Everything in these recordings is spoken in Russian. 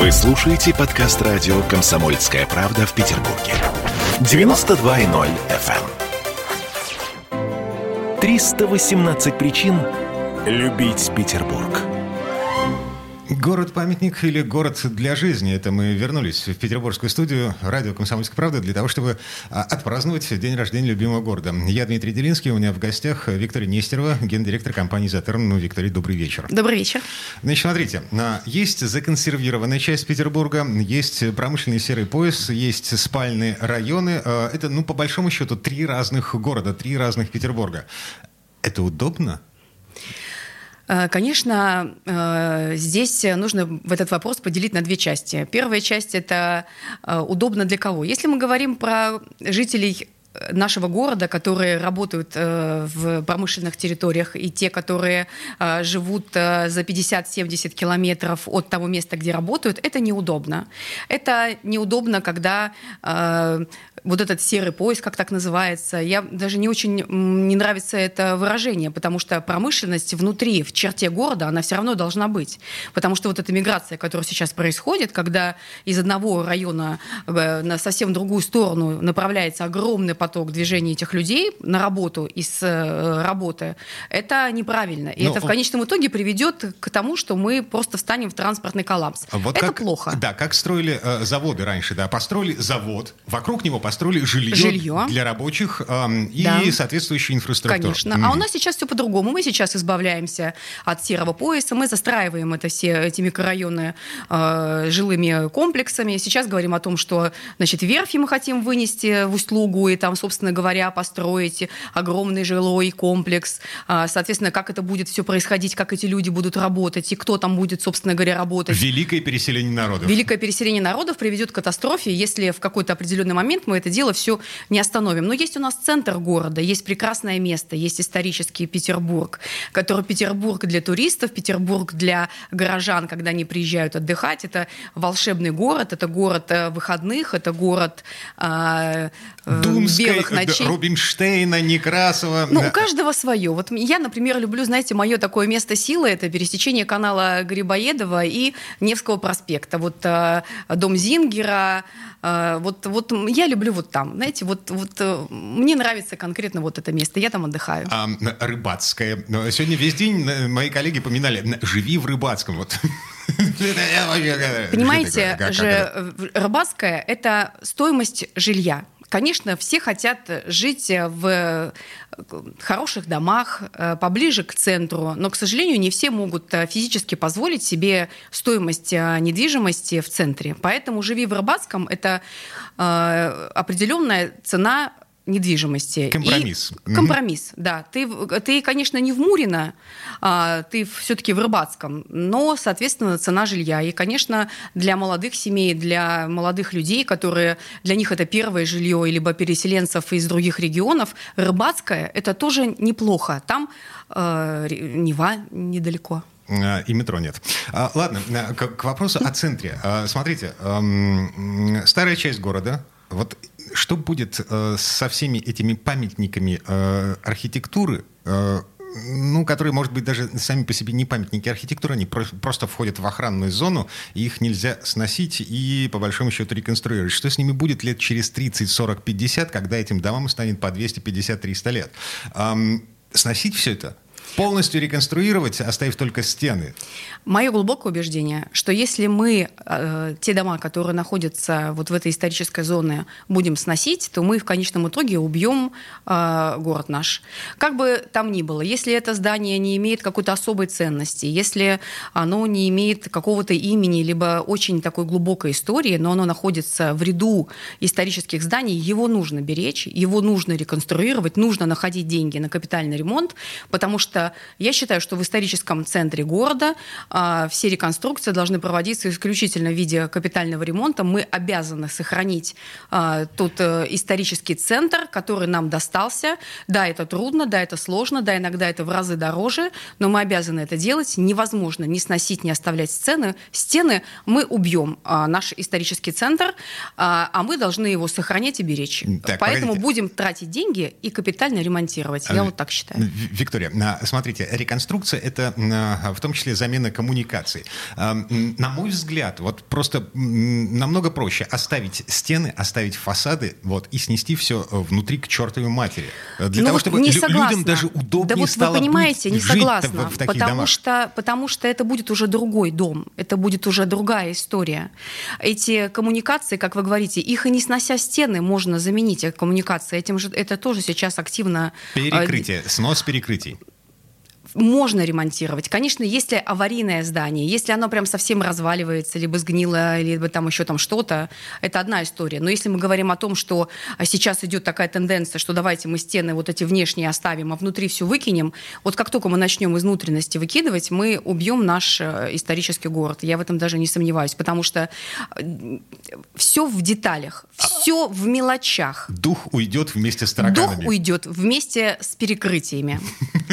Вы слушаете подкаст радио «Комсомольская правда» в Петербурге. 92.0 FM. 318 причин любить Петербург. Город-памятник или город для жизни. Это мы вернулись в петербургскую студию радио «Комсомольская правда» для того, чтобы а, отпраздновать день рождения любимого города. Я Дмитрий Делинский, у меня в гостях Виктория Нестерова, гендиректор компании «Затерн». Ну, Виктория, добрый вечер. Добрый вечер. Значит, смотрите, а, есть законсервированная часть Петербурга, есть промышленный серый пояс, есть спальные районы. А, это, ну, по большому счету, три разных города, три разных Петербурга. Это удобно? Э, конечно, э, здесь нужно в этот вопрос поделить на две части. Первая часть – это э, удобно для кого. Если мы говорим про жителей нашего города, которые работают в промышленных территориях, и те, которые живут за 50-70 километров от того места, где работают, это неудобно. Это неудобно, когда вот этот серый пояс, как так называется. Я даже не очень не нравится это выражение, потому что промышленность внутри, в черте города, она все равно должна быть. Потому что вот эта миграция, которая сейчас происходит, когда из одного района э, на совсем другую сторону направляется огромный поток движения этих людей на работу из э, работы, это неправильно. И Но... Ну, это в конечном итоге приведет к тому, что мы просто встанем в транспортный коллапс. Вот это как, плохо. Да, как строили э, заводы раньше, да, построили завод, вокруг него построили жилье, жилье. для рабочих э, и да. соответствующую инфраструктуру. Конечно. Mm. А у нас сейчас все по-другому. Мы сейчас избавляемся от серого пояса, мы застраиваем это все, эти микрорайоны э, жилыми комплексами. Сейчас говорим о том, что значит, верфи мы хотим вынести в Усть-Лугу и там, собственно говоря, построить огромный жилой комплекс. Э, соответственно, как это будет все происходить, как эти люди будут работать и кто там будет, собственно говоря, работать. Великое переселение народов. Великое переселение народов приведет к катастрофе, если в какой-то определенный момент мы это дело все не остановим. Но есть у нас центр города, есть прекрасное место, есть исторический Петербург, который Петербург для туристов, Петербург для горожан, когда они приезжают отдыхать. Это волшебный город, это город э, выходных, это город э, э Думской, белых ночей. Рубинштейна, Некрасова. Ну, у каждого свое. Вот я, например, люблю, знаете, мое такое место силы, это пересечение канала Грибоедова и Невского проспекта. Вот э, дом Зингера, э, вот, вот я люблю вот там знаете, вот, вот э, мне нравится конкретно вот это место, я там отдыхаю. А, рыбацкое. Сегодня весь день э, мои коллеги поминали, живи в рыбацком. Вот. Понимаете, же э, рыбацкое – это стоимость жилья. Конечно, все хотят жить в хороших домах, э, поближе к центру, но, к сожалению, не все могут э, физически позволить себе стоимость э, недвижимости в центре. Поэтому «Живи в Рыбацком» — это определенная цена недвижимости. Компромисс. И компромисс, да. Ты, ты, конечно, не в Мурино, а, ты все-таки в Рыбацком, но, соответственно, цена жилья. И, конечно, для молодых семей, для молодых людей, которые для них это первое жилье, либо переселенцев из других регионов, Рыбацкое это тоже неплохо. Там э, Нева недалеко. А, и метро нет. А, ладно, э, к, к вопросу о центре. А, смотрите, старая часть города, вот что будет э, со всеми этими памятниками э, архитектуры, э, ну, которые, может быть, даже сами по себе не памятники архитектуры, они про- просто входят в охранную зону, и их нельзя сносить и, по большому счету, реконструировать. Что с ними будет лет через 30, 40, 50, когда этим домам станет по 250-300 лет? Эм, сносить все это? Полностью реконструировать, оставив только стены? Мое глубокое убеждение, что если мы э, те дома, которые находятся вот в этой исторической зоне, будем сносить, то мы в конечном итоге убьем э, город наш. Как бы там ни было, если это здание не имеет какой-то особой ценности, если оно не имеет какого-то имени, либо очень такой глубокой истории, но оно находится в ряду исторических зданий, его нужно беречь, его нужно реконструировать, нужно находить деньги на капитальный ремонт, потому что что я считаю, что в историческом центре города э, все реконструкции должны проводиться исключительно в виде капитального ремонта. Мы обязаны сохранить э, тот э, исторический центр, который нам достался. Да, это трудно, да, это сложно, да, иногда это в разы дороже, но мы обязаны это делать. Невозможно не сносить, не оставлять сцены. стены. Мы убьем э, наш исторический центр, э, а мы должны его сохранять и беречь. Так, Поэтому погодите. будем тратить деньги и капитально ремонтировать. Я а, вот так считаю. Виктория, смотрите, реконструкция — это в том числе замена коммуникаций. На мой взгляд, вот просто намного проще оставить стены, оставить фасады, вот, и снести все внутри к чертовой матери. Для ну, того, чтобы лю- людям даже удобнее да вот стало вы понимаете, быть, не согласна, в, в таких потому домах. что, потому что это будет уже другой дом, это будет уже другая история. Эти коммуникации, как вы говорите, их и не снося стены можно заменить э, коммуникации. Этим же это тоже сейчас активно э, Перекрытие, снос перекрытий. Можно ремонтировать. Конечно, если аварийное здание, если оно прям совсем разваливается, либо сгнило, либо там еще там что-то, это одна история. Но если мы говорим о том, что а, сейчас идет такая тенденция, что давайте мы стены вот эти внешние оставим, а внутри все выкинем, вот как только мы начнем из внутренности выкидывать, мы убьем наш э, исторический город. Я в этом даже не сомневаюсь, потому что все в деталях, все в мелочах. Дух уйдет вместе с Дух тараганами. уйдет вместе с перекрытиями.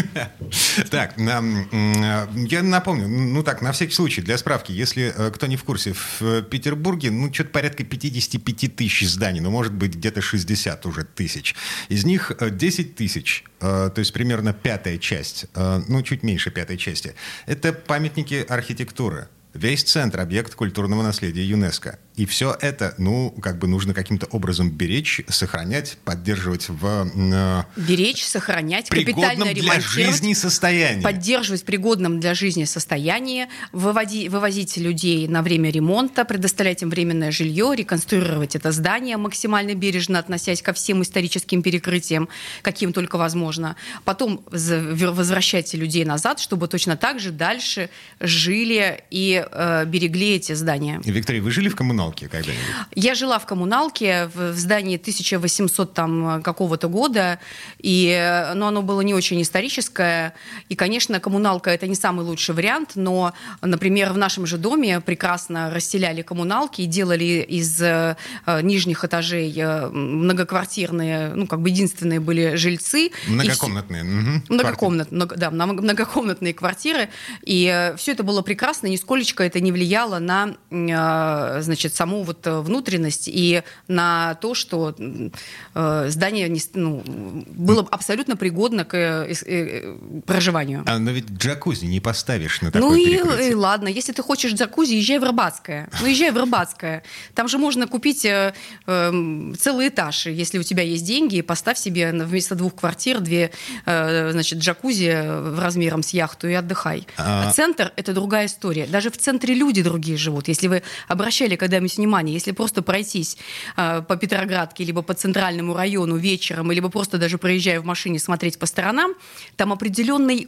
Так, м, я напомню, ну так, на всякий случай, для справки, если э, кто не в курсе, в э, Петербурге, ну, что-то порядка 55 тысяч зданий, ну, может быть, где-то 60 уже тысяч. Из них э, 10 тысяч, э, то есть примерно пятая часть, э, ну, чуть меньше пятой части, это памятники архитектуры. Весь центр – объект культурного наследия ЮНЕСКо. И все это, ну, как бы нужно каким-то образом беречь, сохранять, поддерживать в э, Беречь, сохранять, капитально для жизни состоянии. поддерживать пригодном для жизни состоянии, выводи- вывозить людей на время ремонта, предоставлять им временное жилье, реконструировать это здание, максимально бережно относясь ко всем историческим перекрытиям, каким только возможно. Потом возвращать людей назад, чтобы точно так же дальше жили и э, берегли эти здания. Виктория, вы жили в коммуналке когда-нибудь? Я жила в коммуналке в, в здании 1800 там какого-то года, и, э, но оно было не очень историческое. И, конечно, коммуналка это не самый лучший вариант, но, например, в нашем же доме прекрасно расселяли коммуналки и делали из э, э, нижних этажей э, многоквартирные, ну, как бы единственные были жильцы. И Многокомнатные. мгм, Многокомнат, много- да, на многокомнатные квартиры. И все это было прекрасно, нисколечко это не влияло на э, значит, саму вот э, внутренность и на то, что э, здание не ну, было абсолютно пригодно к э, э, э, проживанию. А, но ведь джакузи не поставишь на Ну такое и, перекрытие. и ладно, если ты хочешь джакузи, езжай в Рыбацкое. Ну езжай в Рыбацкое. Там же можно купить э, эм, целый этаж, если у тебя есть деньги, и поставь себе вместо двух квартир две, э, значит, джакузи э, размером с яхту и отдыхай. А- А центр – это другая история. Даже в центре люди другие живут. Если вы обращали когда-нибудь внимание, если просто пройтись э, по Петроградке, либо по центральному району вечером, либо просто даже проезжая в машине смотреть по сторонам, там определенный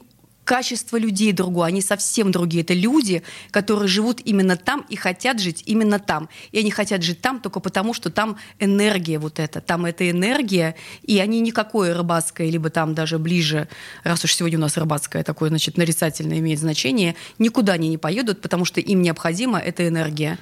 качество людей другое, они совсем другие. Это люди, которые живут именно там и хотят жить именно там. И они хотят жить там только потому, что там энергия вот эта, там эта энергия, и они никакое рыбацкое, либо там даже ближе, раз уж сегодня у нас рыбацкое такое, значит, нарицательное имеет значение, никуда они не поедут, потому что им необходима эта энергия.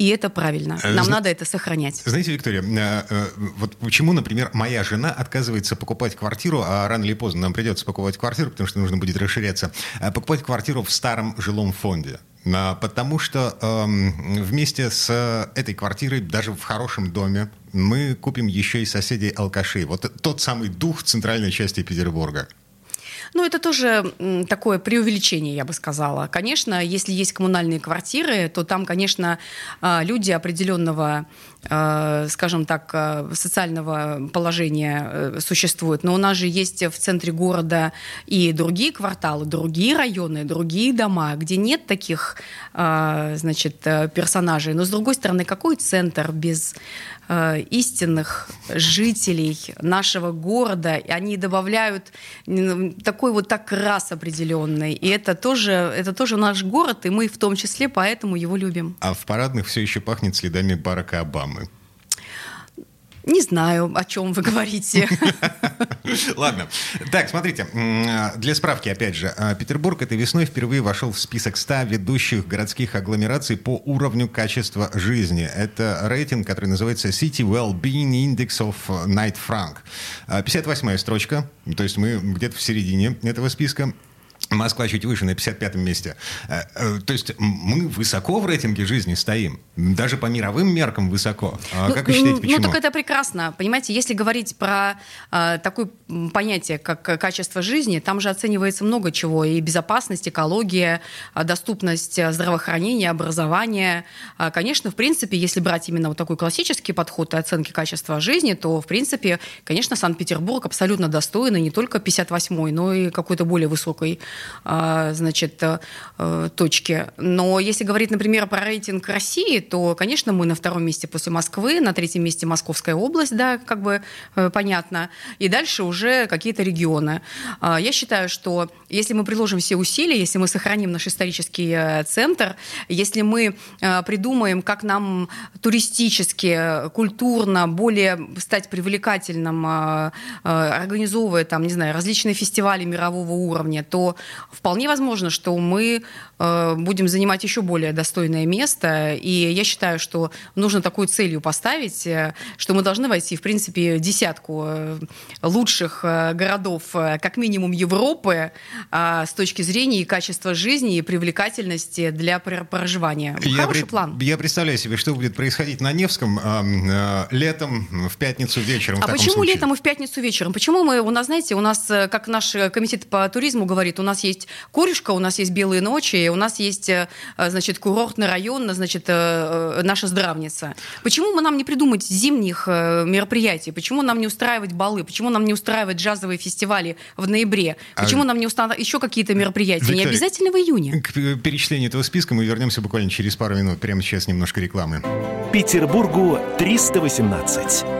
И это правильно. Э, Нам зна- надо это сохранять. Знаете, Виктория, э, э, вот почему, например, моя жена отказывается покупать квартиру, а рано или поздно нам придется покупать квартиру, потому что нужно будет расширяться, покупать квартиру в старом жилом фонде. Потому что эм, вместе с этой квартирой, даже в хорошем доме, мы купим еще и соседей алкашей. Вот тот самый дух центральной части Петербурга. Ну, это тоже такое преувеличение, я бы сказала. Конечно, если есть коммунальные квартиры, то там, конечно, а, люди определенного, а, скажем так, а, социального положения э, существуют. Но у нас же есть в центре города и другие кварталы, другие районы, другие дома, где нет таких, значит, э, персонажей. Но, с другой стороны, какой центр без э, истинных жителей нашего города? И Они добавляют такой вот так раз определенный. И это тоже, это тоже наш город, и мы в том числе поэтому его любим. А в парадных все еще пахнет следами Барака Обамы. Не знаю, о чем вы говорите. Ладно. Так, смотрите, для справки, опять же, а, Петербург этой весной впервые вошел в список 100 ведущих городских агломераций по уровню качества жизни. Это рейтинг, который называется City Wellbeing Index of Night Frank. 58-я строчка, то есть мы где-то в середине этого списка. Москва чуть выше, на 55-м месте. Э, э, то есть мы высоко в рейтинге жизни стоим. Даже по мировым меркам высоко. А ну, как вы считаете, почему? Ну, так это прекрасно. Понимаете, если говорить про э, такое понятие, как качество жизни, там же оценивается много чего. И безопасность, экология, доступность здравоохранения, образования. Конечно, в принципе, если брать именно вот такой классический подход и оценки качества жизни, то, в принципе, конечно, Санкт-Петербург абсолютно достойный не только 58-й, но и какой-то более высокой а, значит, э, точки. Но если говорить, например, про рейтинг России, то, конечно, мы на втором месте после Москвы, на третьем месте Московская область, да, как бы э, понятно, и дальше уже какие-то регионы. А, я считаю, что если мы приложим все усилия, если мы сохраним наш исторический э, центр, если мы придумаем, как нам туристически, культурно более стать привлекательным, организовывая там, не знаю, различные фестивали мирового уровня, то вполне возможно, что мы э, будем занимать еще более достойное место. И я считаю, что нужно такую целью поставить, э, что мы должны войти, в принципе, десятку э, лучших городов, как минимум, Европы с точки зрения и качества жизни, и привлекательности для проживания. Я Хороший при... план. Я представляю себе, что будет происходить на Невском э, летом в пятницу вечером. А почему случае? летом и в пятницу вечером? Почему мы, у нас, знаете, у нас, как наш комитет по туризму говорит, у нас есть Корюшка, у нас есть Белые ночи, у нас есть, э, значит, курортный район, значит, э, э, наша здравница. Почему мы нам не придумать зимних мероприятий? Почему нам не устраивать балы? Почему нам не устраивать джазовые фестивали в ноябре? Почему а... нам не устраивать еще какие-то мероприятия? Виктория, не обязательно в июне. К перечислению этого списка мы вернемся буквально через пару минут. Прямо сейчас немножко рекламы. Петербургу 318.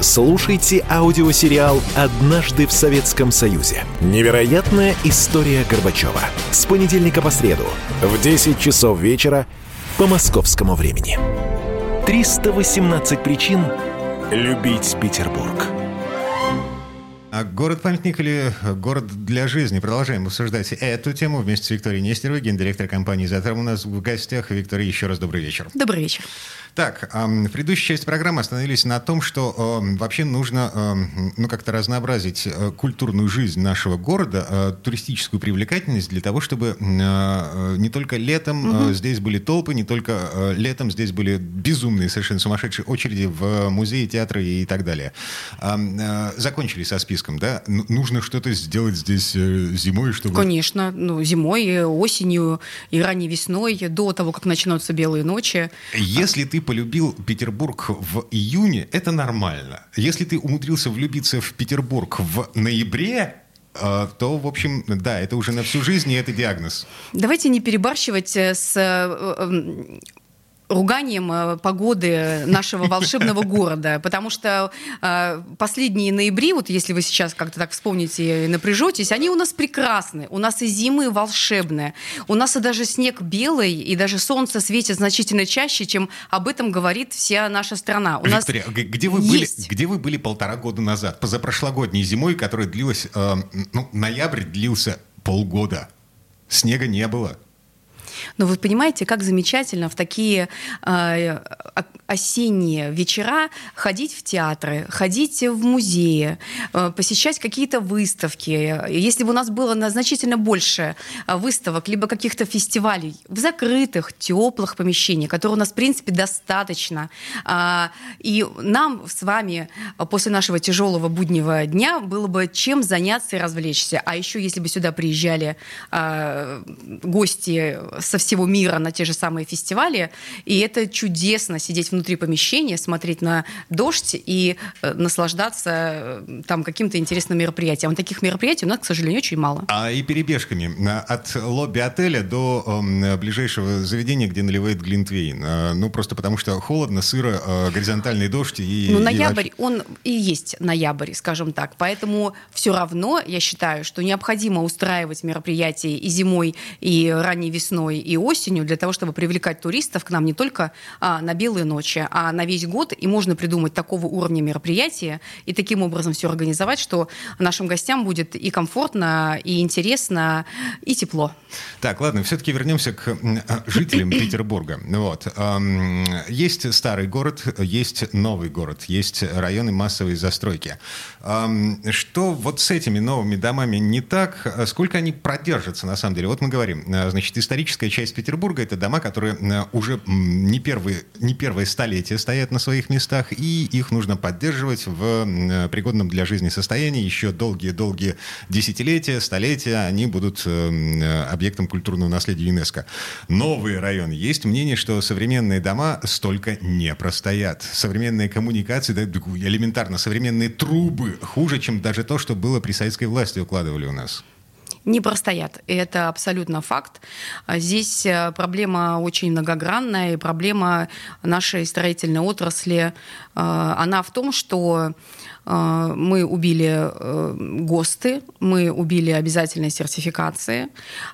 Слушайте аудиосериал «Однажды в Советском Союзе». Невероятная история Горбачева. С понедельника по среду в 10 часов вечера по московскому времени. 318 причин любить Петербург. А город-памятник или город для жизни? Продолжаем обсуждать эту тему вместе с Викторией Нестеровой, гендиректор компании «Затрам». У нас в гостях. Виктория, еще раз добрый вечер. Добрый вечер. Так, в предыдущей части программы остановились на том, что вообще нужно ну, как-то разнообразить э, культурную жизнь нашего города, э, туристическую привлекательность для того, чтобы э, не только летом угу. здесь были толпы, не только летом здесь были безумные, совершенно сумасшедшие очереди в музеи, театры и так далее. Закончили со списком, да? Нужно что-то сделать здесь зимой, чтобы... Конечно, ну, зимой, осенью и ранней весной, до того, как начнутся белые ночи. Если ты полюбил Петербург в июне, это нормально. Если ты умудрился влюбиться в Петербург в ноябре, э, то, в общем, да, это уже на всю жизнь, и это диагноз. Давайте не перебарщивать э, с э, руганием э, погоды нашего волшебного города, потому что э, последние ноябри, вот если вы сейчас как-то так вспомните и напряжетесь, они у нас прекрасны, у нас и зимы волшебные, у нас и даже снег белый, и даже солнце светит значительно чаще, чем об этом говорит вся наша страна. У Виктория, нас где вы, есть... были, где вы были полтора года назад, позапрошлогодней зимой, которая длилась, э, ну, ноябрь длился полгода, снега не было. Но вы понимаете, как замечательно в такие э, осенние вечера ходить в театры, ходить в музеи, э, посещать какие-то выставки. Если бы у нас было значительно больше э, выставок, либо каких-то фестивалей в закрытых, теплых помещениях, которые у нас, в принципе, достаточно. Э, и нам с вами после нашего тяжелого буднего дня было бы чем заняться и развлечься. А еще, если бы сюда приезжали гости со всего мира на те же самые фестивали, и это чудесно сидеть в внутри помещения, смотреть на дождь и э, наслаждаться э, там каким-то интересным мероприятием. А таких мероприятий у нас, к сожалению, очень мало. А и перебежками. От лобби отеля до э, ближайшего заведения, где наливает Глинтвейн. Э, ну, просто потому что холодно, сыро, э, горизонтальный дождь и... Ну, ноябрь, и... он и есть ноябрь, скажем так. Поэтому все равно я считаю, что необходимо устраивать мероприятия и зимой, и ранней весной, и осенью для того, чтобы привлекать туристов к нам не только а, на белые ночи, а на весь год. И можно придумать такого уровня мероприятия и таким образом все организовать, что нашим гостям будет и комфортно, и интересно, и тепло. Так, ладно, все-таки вернемся к а, жителям Петербурга. Вот. Есть старый город, есть новый город, есть районы массовой застройки. Что вот с этими новыми домами не так? Сколько они продержатся, на самом деле? Вот мы говорим, а, значит, историческая часть Петербурга — это дома, которые а, уже не первые, не первое столетие стоят на своих местах, и их нужно поддерживать в пригодном для жизни состоянии еще долгие-долгие десятилетия, столетия. Они будут э, объектом культурного наследия ЮНЕСКО. Новые районы. Есть мнение, что современные дома столько не простоят. Современные коммуникации, да, элементарно, современные трубы хуже, чем даже то, что было при советской власти укладывали у нас не простоят. Это абсолютно факт. Здесь э, проблема очень многогранная, и проблема нашей строительной отрасли, э, она в том, что а, мы убили э, ГОСТы, мы убили обязательные сертификации.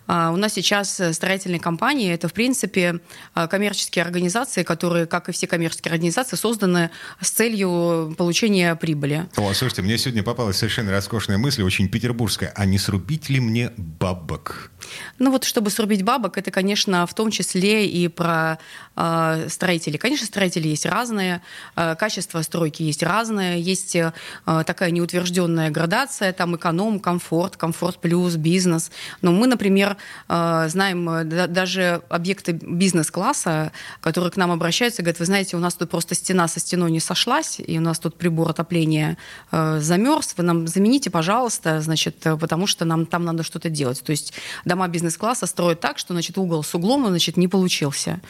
А, у нас сейчас строительные компании – это, в принципе, а, коммерческие организации, которые, как и все коммерческие организации, созданы с целью получения прибыли. О, слушайте, мне сегодня попалась совершенно роскошная мысль, очень петербургская. А не срубить ли мне бабок? Ну вот, чтобы срубить бабок, это, конечно, в том числе и про э, строителей. Конечно, строители есть разные, э, качество стройки есть разное, есть Э, такая неутвержденная градация, там эконом, комфорт, комфорт плюс, бизнес. Но мы, например, э, знаем э, даже объекты бизнес-класса, которые к нам обращаются, говорят, вы знаете, у нас тут просто стена со стеной не сошлась, и у нас тут прибор отопления замерз, вы нам замените, пожалуйста, значит, потому что нам там надо что-то делать. То есть дома бизнес-класса строят так, что, значит, угол с углом, значит, не получился.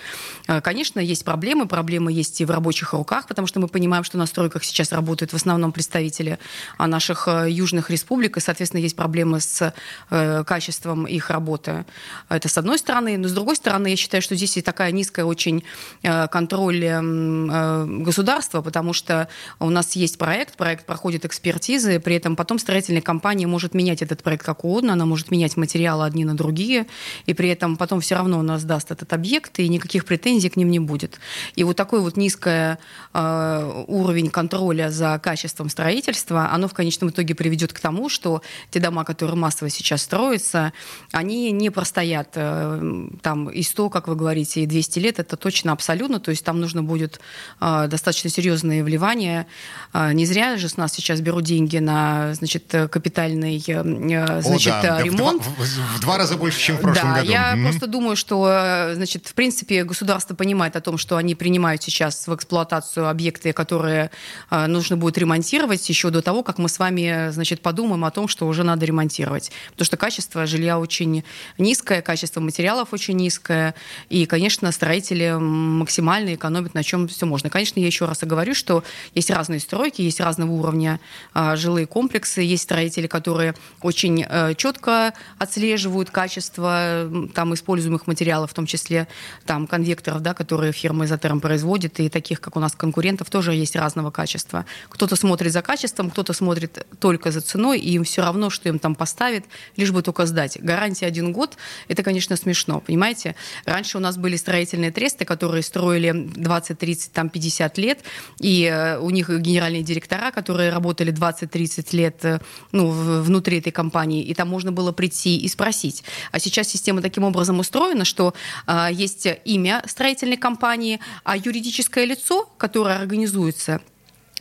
Конечно, есть проблемы, проблемы есть и в рабочих руках, потому что мы понимаем, что на стройках сейчас работают в основном представители а, наших э, южных республик, и, соответственно, есть проблемы с э, качеством их работы. Это с одной стороны. Но с другой стороны, я считаю, что здесь и такая низкая очень э, контроль государства, потому что у нас есть проект, проект проходит экспертизы, при этом потом строительная компания может менять этот проект как угодно, она может менять материалы одни на другие, и при этом потом все равно у нас даст этот объект, и никаких претензий к ним не будет. И вот такой вот низкий уровень контроля за качеством строительства, оно в конечном итоге приведет к тому, что те дома, которые массово сейчас строятся, они не простоят э, там и 100, как вы говорите, и 200 лет, это точно абсолютно, то есть там нужно будет э, достаточно серьезные вливания. Э, не зря же с нас сейчас берут деньги на, значит, капитальный, значит, О, да. Ремонт. В, в, в два раза больше, чем в прошлом да, году. Я mm-hmm. просто думаю, что, значит, в принципе, государство понимает о том, что они принимают сейчас в эксплуатацию объекты, которые нужно будет ремонтировать, еще до того, как мы с вами, значит, подумаем о том, что уже надо ремонтировать. Потому что качество жилья очень низкое, качество материалов очень низкое, и, конечно, строители максимально экономят на чем все можно. Конечно, я еще раз и говорю, что есть разные стройки, есть разного уровня а, жилые комплексы, есть строители, которые очень а, четко отслеживают качество там используемых материалов, в том числе там конвекторов, да, которые фирма Изотерм производит, и таких, как у нас конкурентов, тоже есть разного качества. Кто-то смотрит за качеством, кто-то смотрит только за ценой, и им все равно, что им там поставят, лишь бы только сдать. Гарантия один год, это, конечно, смешно, понимаете? Раньше у нас были строительные тресты, которые строили 20, 30, там 50 лет, и э, у них генеральные директора, которые работали 20-30 лет э, ну, внутри этой компании, и там можно было прийти и спросить. А сейчас система таким образом устроена, что э, есть имя строительной компании, а юридическое лицо, которое организуется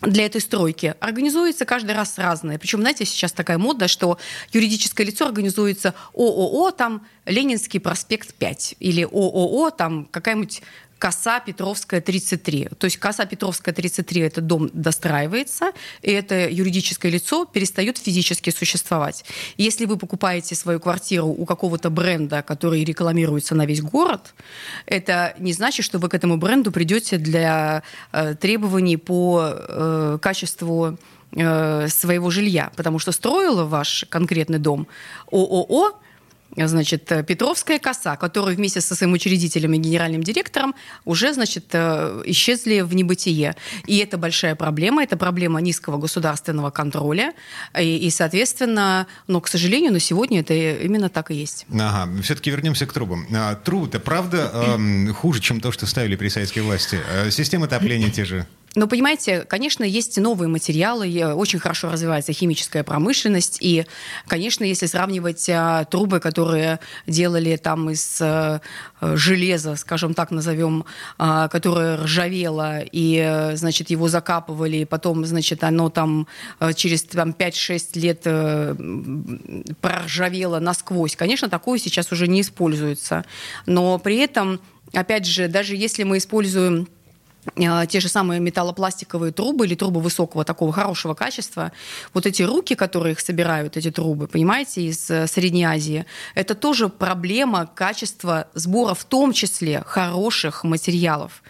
для этой стройки организуется каждый раз разное. Причем, знаете, сейчас такая мода, что юридическое лицо организуется ООО, там Ленинский проспект 5, или ООО, там какая-нибудь коса Петровская 33. То есть коса Петровская 33 это дом достраивается, и это юридическое лицо перестает физически существовать. Если вы покупаете свою квартиру у какого-то бренда, который рекламируется на весь город, это не значит, что вы к этому бренду придете для э, требований по э, качеству э, своего жилья, потому что строила ваш конкретный дом ООО значит, э, Петровская коса, которую вместе со своим учредителем и генеральным директором уже, значит, э, исчезли в небытие. И это большая проблема, это проблема низкого государственного контроля, и, и соответственно, но, к сожалению, на сегодня это именно так и есть. Ага, все-таки вернемся к трубам. А, трубы-то, правда, э, хуже, чем то, что ставили при советской власти? Э, системы отопления те же? Но понимаете, конечно, есть новые материалы, очень хорошо развивается химическая промышленность, и, конечно, если сравнивать а, трубы, которые делали там из а, железа, скажем так, назовем, а, которое ржавело, и, значит, его закапывали, и потом, значит, оно там через там, 5-6 лет проржавело насквозь, конечно, такое сейчас уже не используется. Но при этом, опять же, даже если мы используем Э, те же самые металлопластиковые трубы или трубы высокого такого хорошего качества, вот эти руки, которые их собирают, эти трубы, понимаете, из э, Средней Азии, это тоже проблема качества сбора, в том числе хороших материалов.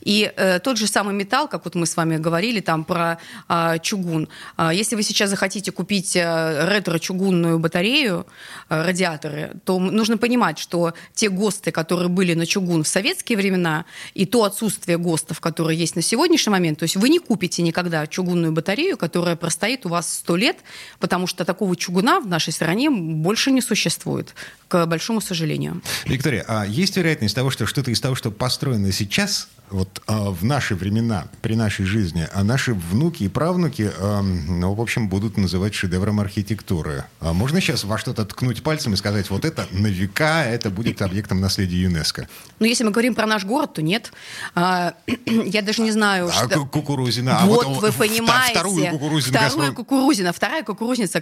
И э, тот же самый металл, как вот мы с вами говорили там про э, чугун, э, если вы сейчас захотите купить э, ретро-чугунную батарею, э, радиаторы, то нужно понимать, что те ГОСТы, которые были на чугун в советские времена, и то отсутствие ГОСТов, вариантов, которые есть на сегодняшний момент. То есть вы не купите никогда чугунную батарею, которая простоит у вас сто лет, потому что такого чугуна в нашей стране больше не существует, к большому сожалению. Виктория, а есть вероятность того, что что-то из того, что построено сейчас, вот а, в наши времена, при нашей жизни, а наши внуки и правнуки, а, ну, в общем, будут называть шедевром архитектуры. А можно сейчас во что-то ткнуть пальцем и сказать, вот это на века, это будет объектом наследия ЮНЕСКо? Ну, если мы говорим про наш город, то нет. А, я даже не знаю, а что... Кукурузина. Вот, а вот вы понимаете. Вторую Кукурузину. Вторую Кукурузина. Вторая Кукурузница,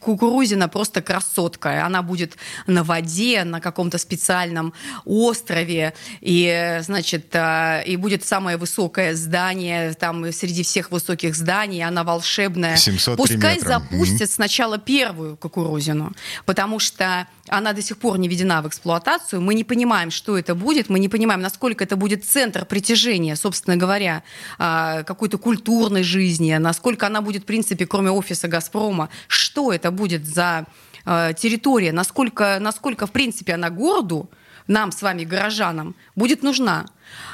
Кукурузина просто красотка. Она будет на воде, на каком-то специальном острове. И, значит, а, и будет самое высокое здание, там среди всех высоких зданий, она волшебная. Пускай метра. запустят mm-hmm. сначала первую кукурузину, потому что она до сих пор не введена в эксплуатацию. Мы не понимаем, что это будет, мы не понимаем, насколько это будет центр притяжения, собственно говоря, а, какой-то культурной жизни, насколько она будет, в принципе, кроме офиса «Газпрома», что это будет за а, территория, насколько, насколько, в принципе, она городу, нам с вами, горожанам, будет нужна.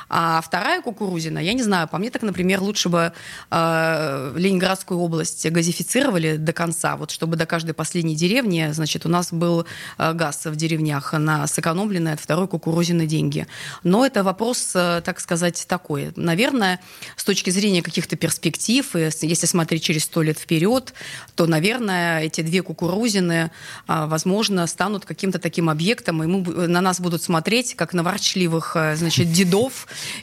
А вторая кукурузина, я не знаю, по мне так, например, лучше бы э, Ленинградскую область газифицировали до конца, вот чтобы до каждой последней деревни, значит, у нас был э, газ в деревнях на сэкономленные от второй кукурузины деньги. Но это вопрос, э, так сказать, такой. Наверное, с точки зрения каких-то перспектив, и если смотреть через сто лет вперед, то, наверное, эти две кукурузины, э, возможно, станут каким-то таким объектом, и мы, на нас будут смотреть, как на ворчливых, э, значит, дедов,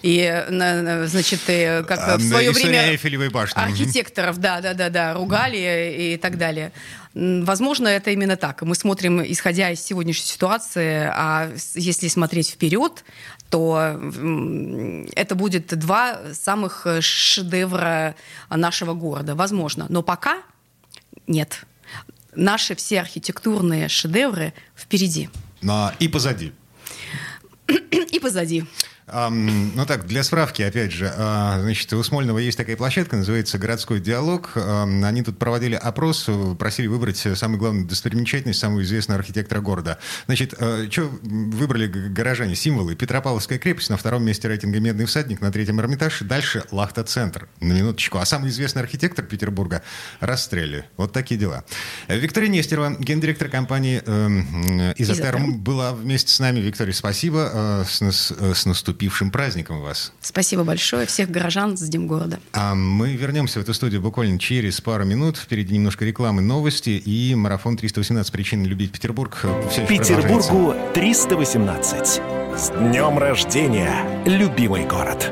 и, значит, и как а, в свое время архитекторов, да, да, да, да, ругали и так далее. Возможно, это именно так. Мы смотрим, исходя из сегодняшней ситуации, а если смотреть вперед, то это будет два самых шедевра нашего города. Возможно. Но пока нет. Наши все архитектурные шедевры впереди. И позади. И позади. Ну так, для справки, опять же, а, значит, у Смольного есть такая площадка, называется «Городской диалог». Они тут проводили опрос, просили выбрать самую главную достопримечательность, самого известного архитектора города. Значит, а, что выбрали горожане? Символы. Петропавловская крепость, на втором месте рейтинга «Медный всадник», на третьем «Эрмитаж», дальше «Лахта-центр». На минуточку. А самый известный архитектор Петербурга расстреляли. Вот такие дела. Виктория Нестерова, гендиректор компании э, «Изотерм», была вместе с нами. Виктория, спасибо. Э, с, с наступлением наступившим праздником вас. Спасибо большое. Всех горожан с Днем города. А мы вернемся в эту студию буквально через пару минут. Впереди немножко рекламы, новости и марафон 318 причин любить Петербург. Все Петербургу 318. С днем рождения, любимый город!